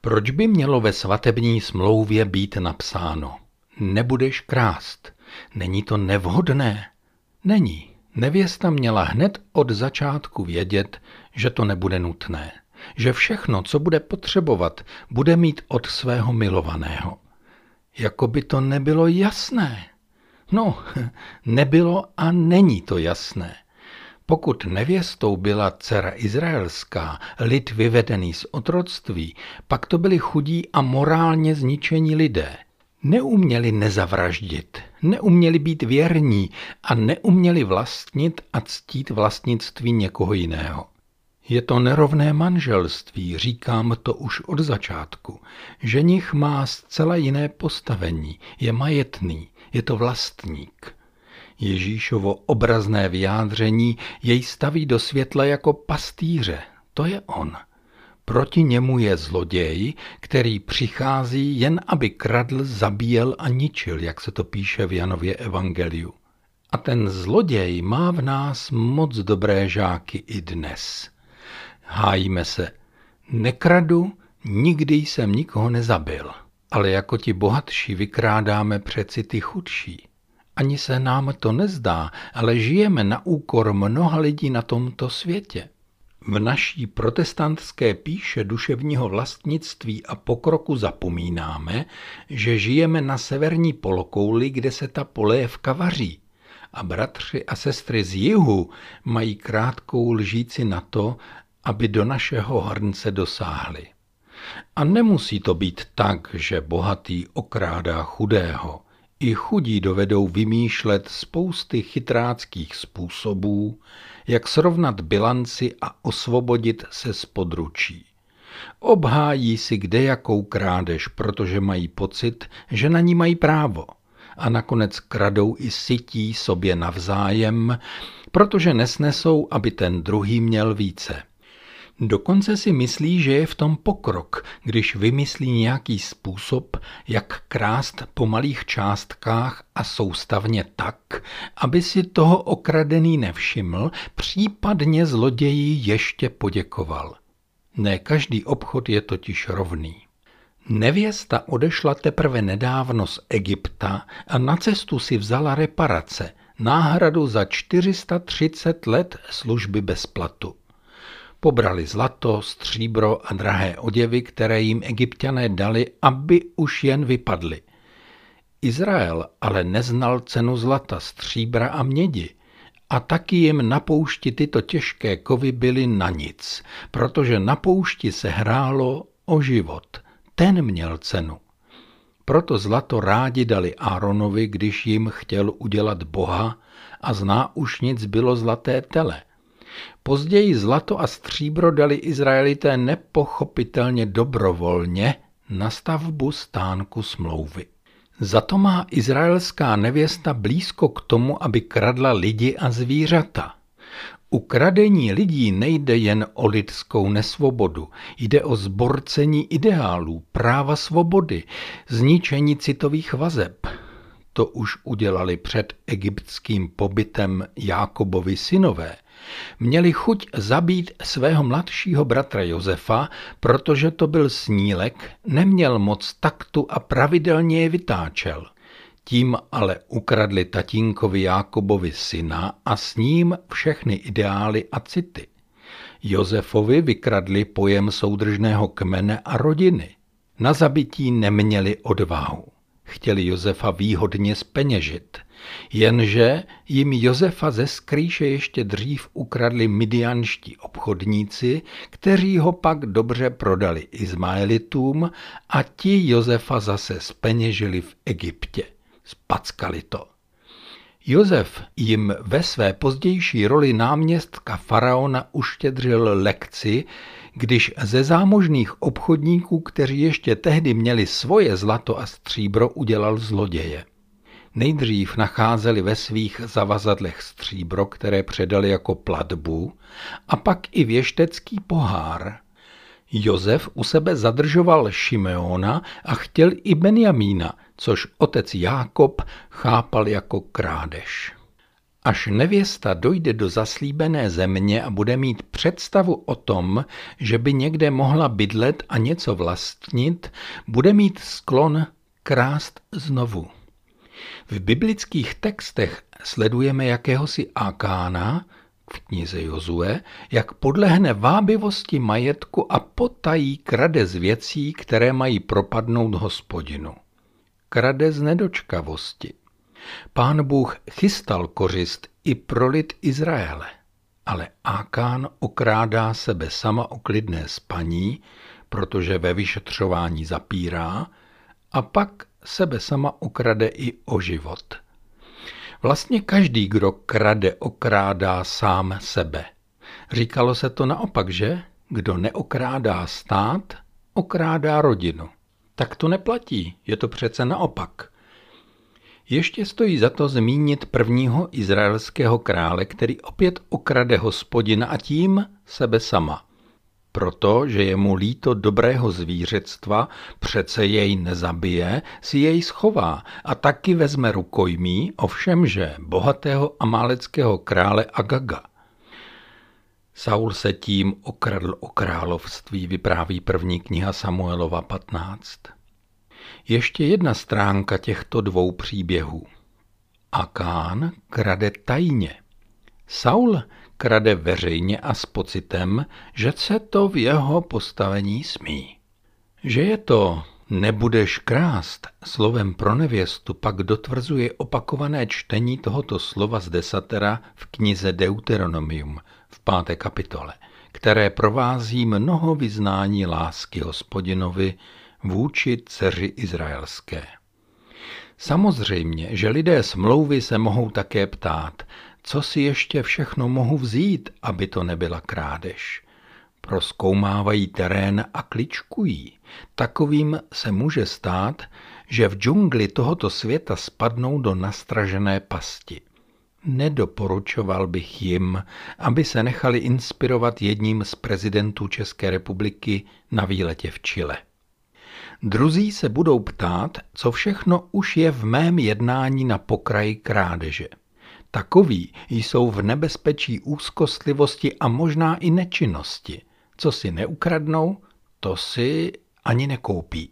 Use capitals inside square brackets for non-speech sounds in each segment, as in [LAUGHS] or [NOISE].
Proč by mělo ve svatební smlouvě být napsáno nebudeš krást? Není to nevhodné? Není. Nevěsta měla hned od začátku vědět, že to nebude nutné, že všechno, co bude potřebovat, bude mít od svého milovaného. Jako by to nebylo jasné. No, [LAUGHS] nebylo a není to jasné. Pokud nevěstou byla dcera izraelská, lid vyvedený z otroctví, pak to byli chudí a morálně zničení lidé. Neuměli nezavraždit, neuměli být věrní a neuměli vlastnit a ctít vlastnictví někoho jiného. Je to nerovné manželství, říkám to už od začátku. Ženich má zcela jiné postavení, je majetný, je to vlastník. Ježíšovo obrazné vyjádření jej staví do světla jako pastýře. To je on. Proti němu je zloděj, který přichází jen aby kradl, zabíjel a ničil, jak se to píše v Janově evangeliu. A ten zloděj má v nás moc dobré žáky i dnes. Hájíme se. Nekradu, nikdy jsem nikoho nezabil. Ale jako ti bohatší vykrádáme přeci ty chudší. Ani se nám to nezdá, ale žijeme na úkor mnoha lidí na tomto světě. V naší protestantské píše duševního vlastnictví a pokroku zapomínáme, že žijeme na severní polokouli, kde se ta polévka vaří. A bratři a sestry z jihu mají krátkou lžíci na to, aby do našeho hrnce dosáhli. A nemusí to být tak, že bohatý okrádá chudého. I chudí dovedou vymýšlet spousty chytráckých způsobů, jak srovnat bilanci a osvobodit se z područí. Obhájí si kde jakou krádež, protože mají pocit, že na ní mají právo. A nakonec kradou i sytí sobě navzájem, protože nesnesou, aby ten druhý měl více. Dokonce si myslí, že je v tom pokrok, když vymyslí nějaký způsob, jak krást po malých částkách a soustavně tak, aby si toho okradený nevšiml, případně zloději ještě poděkoval. Ne každý obchod je totiž rovný. Nevěsta odešla teprve nedávno z Egypta a na cestu si vzala reparace, náhradu za 430 let služby bez platu. Pobrali zlato, stříbro a drahé oděvy, které jim egyptiané dali, aby už jen vypadly. Izrael ale neznal cenu zlata, stříbra a mědi a taky jim na poušti tyto těžké kovy byly na nic, protože na poušti se hrálo o život. Ten měl cenu. Proto zlato rádi dali Áronovi, když jim chtěl udělat boha a zná už nic bylo zlaté tele – Později zlato a stříbro dali Izraelité nepochopitelně dobrovolně na stavbu stánku smlouvy. Za to má izraelská nevěsta blízko k tomu, aby kradla lidi a zvířata. U kradení lidí nejde jen o lidskou nesvobodu, jde o zborcení ideálů, práva svobody, zničení citových vazeb. To už udělali před egyptským pobytem Jákobovi synové – Měli chuť zabít svého mladšího bratra Josefa, protože to byl snílek, neměl moc taktu a pravidelně je vytáčel. Tím ale ukradli tatínkovi Jákobovi syna a s ním všechny ideály a city. Josefovi vykradli pojem soudržného kmene a rodiny. Na zabití neměli odvahu. Chtěli Josefa výhodně speněžit – Jenže jim Josefa ze skrýše ještě dřív ukradli midianští obchodníci, kteří ho pak dobře prodali Izmaelitům a ti Josefa zase speněžili v Egyptě. Spackali to. Josef jim ve své pozdější roli náměstka faraona uštědřil lekci, když ze zámožných obchodníků, kteří ještě tehdy měli svoje zlato a stříbro, udělal zloděje. Nejdřív nacházeli ve svých zavazadlech stříbro, které předali jako platbu, a pak i věštecký pohár. Josef u sebe zadržoval Šimeona a chtěl i Benjamína, což otec Jákob chápal jako krádež. Až nevěsta dojde do zaslíbené země a bude mít představu o tom, že by někde mohla bydlet a něco vlastnit, bude mít sklon krást znovu. V biblických textech sledujeme jakéhosi Akána, v knize Jozue, jak podlehne vábivosti majetku a potají krade z věcí, které mají propadnout hospodinu. Krade z nedočkavosti. Pán Bůh chystal kořist i pro lid Izraele, ale Akán okrádá sebe sama o klidné spaní, protože ve vyšetřování zapírá, a pak sebe sama okrade i o život. Vlastně každý, kdo krade, okrádá sám sebe. Říkalo se to naopak, že? Kdo neokrádá stát, okrádá rodinu. Tak to neplatí, je to přece naopak. Ještě stojí za to zmínit prvního izraelského krále, který opět okrade hospodina a tím sebe sama. Protože je mu líto dobrého zvířectva, přece jej nezabije, si jej schová a taky vezme rukojmí, ovšemže bohatého amáleckého krále Agaga. Saul se tím okradl o království, vypráví první kniha Samuelova 15. Ještě jedna stránka těchto dvou příběhů. Akán krade tajně. Saul krade veřejně a s pocitem, že se to v jeho postavení smí. Že je to nebudeš krást slovem pro nevěstu pak dotvrzuje opakované čtení tohoto slova z desatera v knize Deuteronomium v páté kapitole, které provází mnoho vyznání lásky hospodinovi vůči dceři izraelské. Samozřejmě, že lidé smlouvy se mohou také ptát, co si ještě všechno mohu vzít, aby to nebyla krádež. Proskoumávají terén a kličkují. Takovým se může stát, že v džungli tohoto světa spadnou do nastražené pasti. Nedoporučoval bych jim, aby se nechali inspirovat jedním z prezidentů České republiky na výletě v Chile. Druzí se budou ptát, co všechno už je v mém jednání na pokraji krádeže. Takoví jsou v nebezpečí úzkostlivosti a možná i nečinnosti. Co si neukradnou, to si ani nekoupí.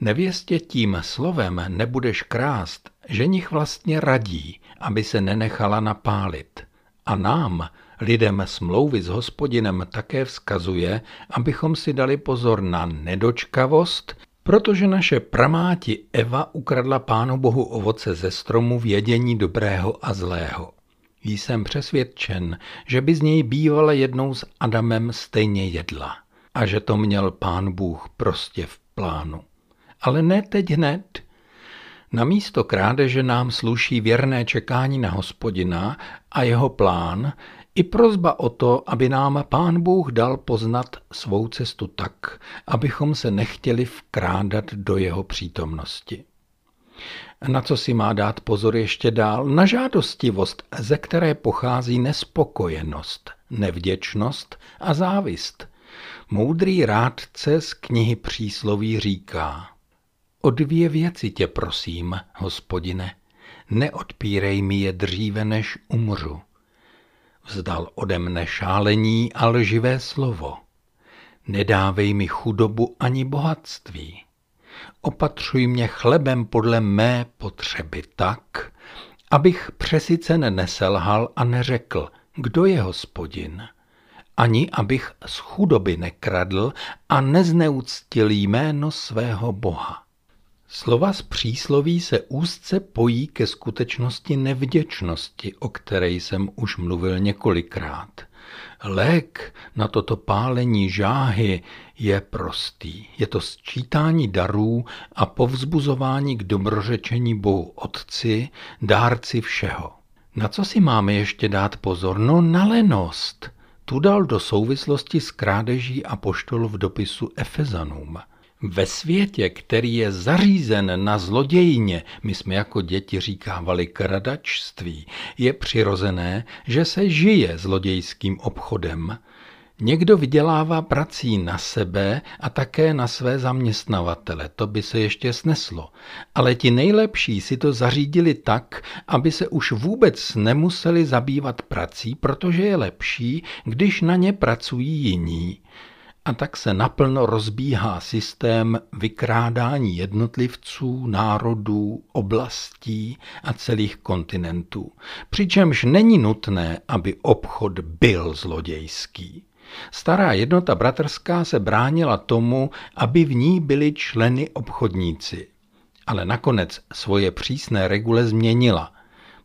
Nevěstě tím slovem nebudeš krást, ženich vlastně radí, aby se nenechala napálit. A nám, lidem smlouvy s hospodinem, také vzkazuje, abychom si dali pozor na nedočkavost, protože naše pramáti Eva ukradla Pánu Bohu ovoce ze stromu vědění dobrého a zlého. Jsem přesvědčen, že by z něj bývala jednou s Adamem stejně jedla a že to měl pán Bůh prostě v plánu. Ale ne teď hned. Na místo krádeže nám sluší věrné čekání na hospodina a jeho plán, i prozba o to, aby nám pán Bůh dal poznat svou cestu tak, abychom se nechtěli vkrádat do jeho přítomnosti. Na co si má dát pozor ještě dál? Na žádostivost, ze které pochází nespokojenost, nevděčnost a závist. Moudrý rádce z knihy přísloví říká O dvě věci tě prosím, hospodine, neodpírej mi je dříve, než umřu vzdal ode mne šálení a lživé slovo. Nedávej mi chudobu ani bohatství. Opatřuj mě chlebem podle mé potřeby tak, abych přesycen neselhal a neřekl, kdo je hospodin, ani abych z chudoby nekradl a nezneuctil jméno svého Boha. Slova z přísloví se úzce pojí ke skutečnosti nevděčnosti, o které jsem už mluvil několikrát. Lék na toto pálení žáhy je prostý. Je to sčítání darů a povzbuzování k dobrořečení Bohu Otci, dárci všeho. Na co si máme ještě dát pozor? No na lenost. Tu dal do souvislosti s krádeží a poštol v dopisu Efezanům. Ve světě, který je zařízen na zlodějně, my jsme jako děti říkávali kradačství, je přirozené, že se žije zlodějským obchodem. Někdo vydělává prací na sebe a také na své zaměstnavatele, to by se ještě sneslo. Ale ti nejlepší si to zařídili tak, aby se už vůbec nemuseli zabývat prací, protože je lepší, když na ně pracují jiní. A tak se naplno rozbíhá systém vykrádání jednotlivců, národů, oblastí a celých kontinentů. Přičemž není nutné, aby obchod byl zlodějský. Stará jednota bratrská se bránila tomu, aby v ní byli členy obchodníci. Ale nakonec svoje přísné regule změnila,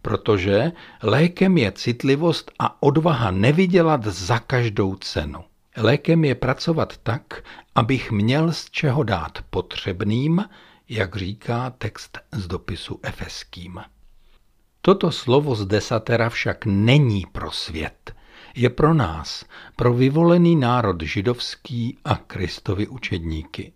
protože lékem je citlivost a odvaha nevydělat za každou cenu. Lékem je pracovat tak, abych měl z čeho dát potřebným, jak říká text z dopisu efeským. Toto slovo z desatera však není pro svět, je pro nás, pro vyvolený národ židovský a Kristovi učedníky.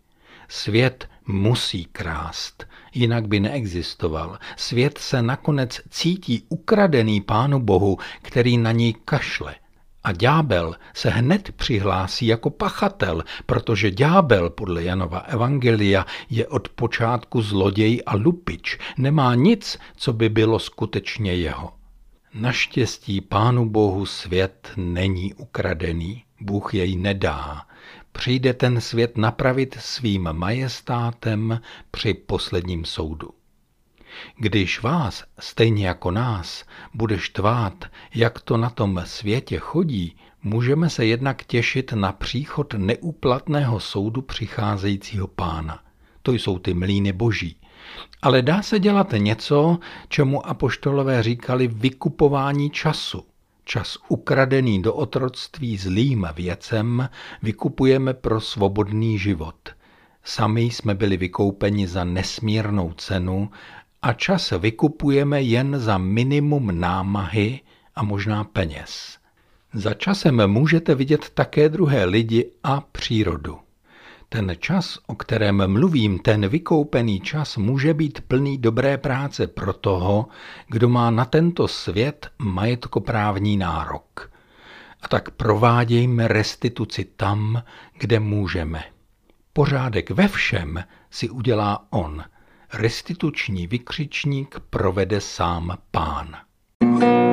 Svět musí krást, jinak by neexistoval. Svět se nakonec cítí ukradený Pánu Bohu, který na něj kašle. A ďábel se hned přihlásí jako pachatel, protože ďábel podle Janova Evangelia je od počátku zloděj a lupič, nemá nic, co by bylo skutečně jeho. Naštěstí Pánu Bohu svět není ukradený, Bůh jej nedá. Přijde ten svět napravit svým majestátem při posledním soudu. Když vás, stejně jako nás, budeš tvát, jak to na tom světě chodí, můžeme se jednak těšit na příchod neúplatného soudu přicházejícího pána. To jsou ty mlíny boží. Ale dá se dělat něco, čemu apoštolové říkali vykupování času. Čas ukradený do otroctví zlým věcem vykupujeme pro svobodný život. Sami jsme byli vykoupeni za nesmírnou cenu a čas vykupujeme jen za minimum námahy a možná peněz. Za časem můžete vidět také druhé lidi a přírodu. Ten čas, o kterém mluvím, ten vykoupený čas může být plný dobré práce pro toho, kdo má na tento svět majetkoprávní nárok. A tak provádějme restituci tam, kde můžeme. Pořádek ve všem si udělá on. Restituční vykřičník provede sám pán. thank you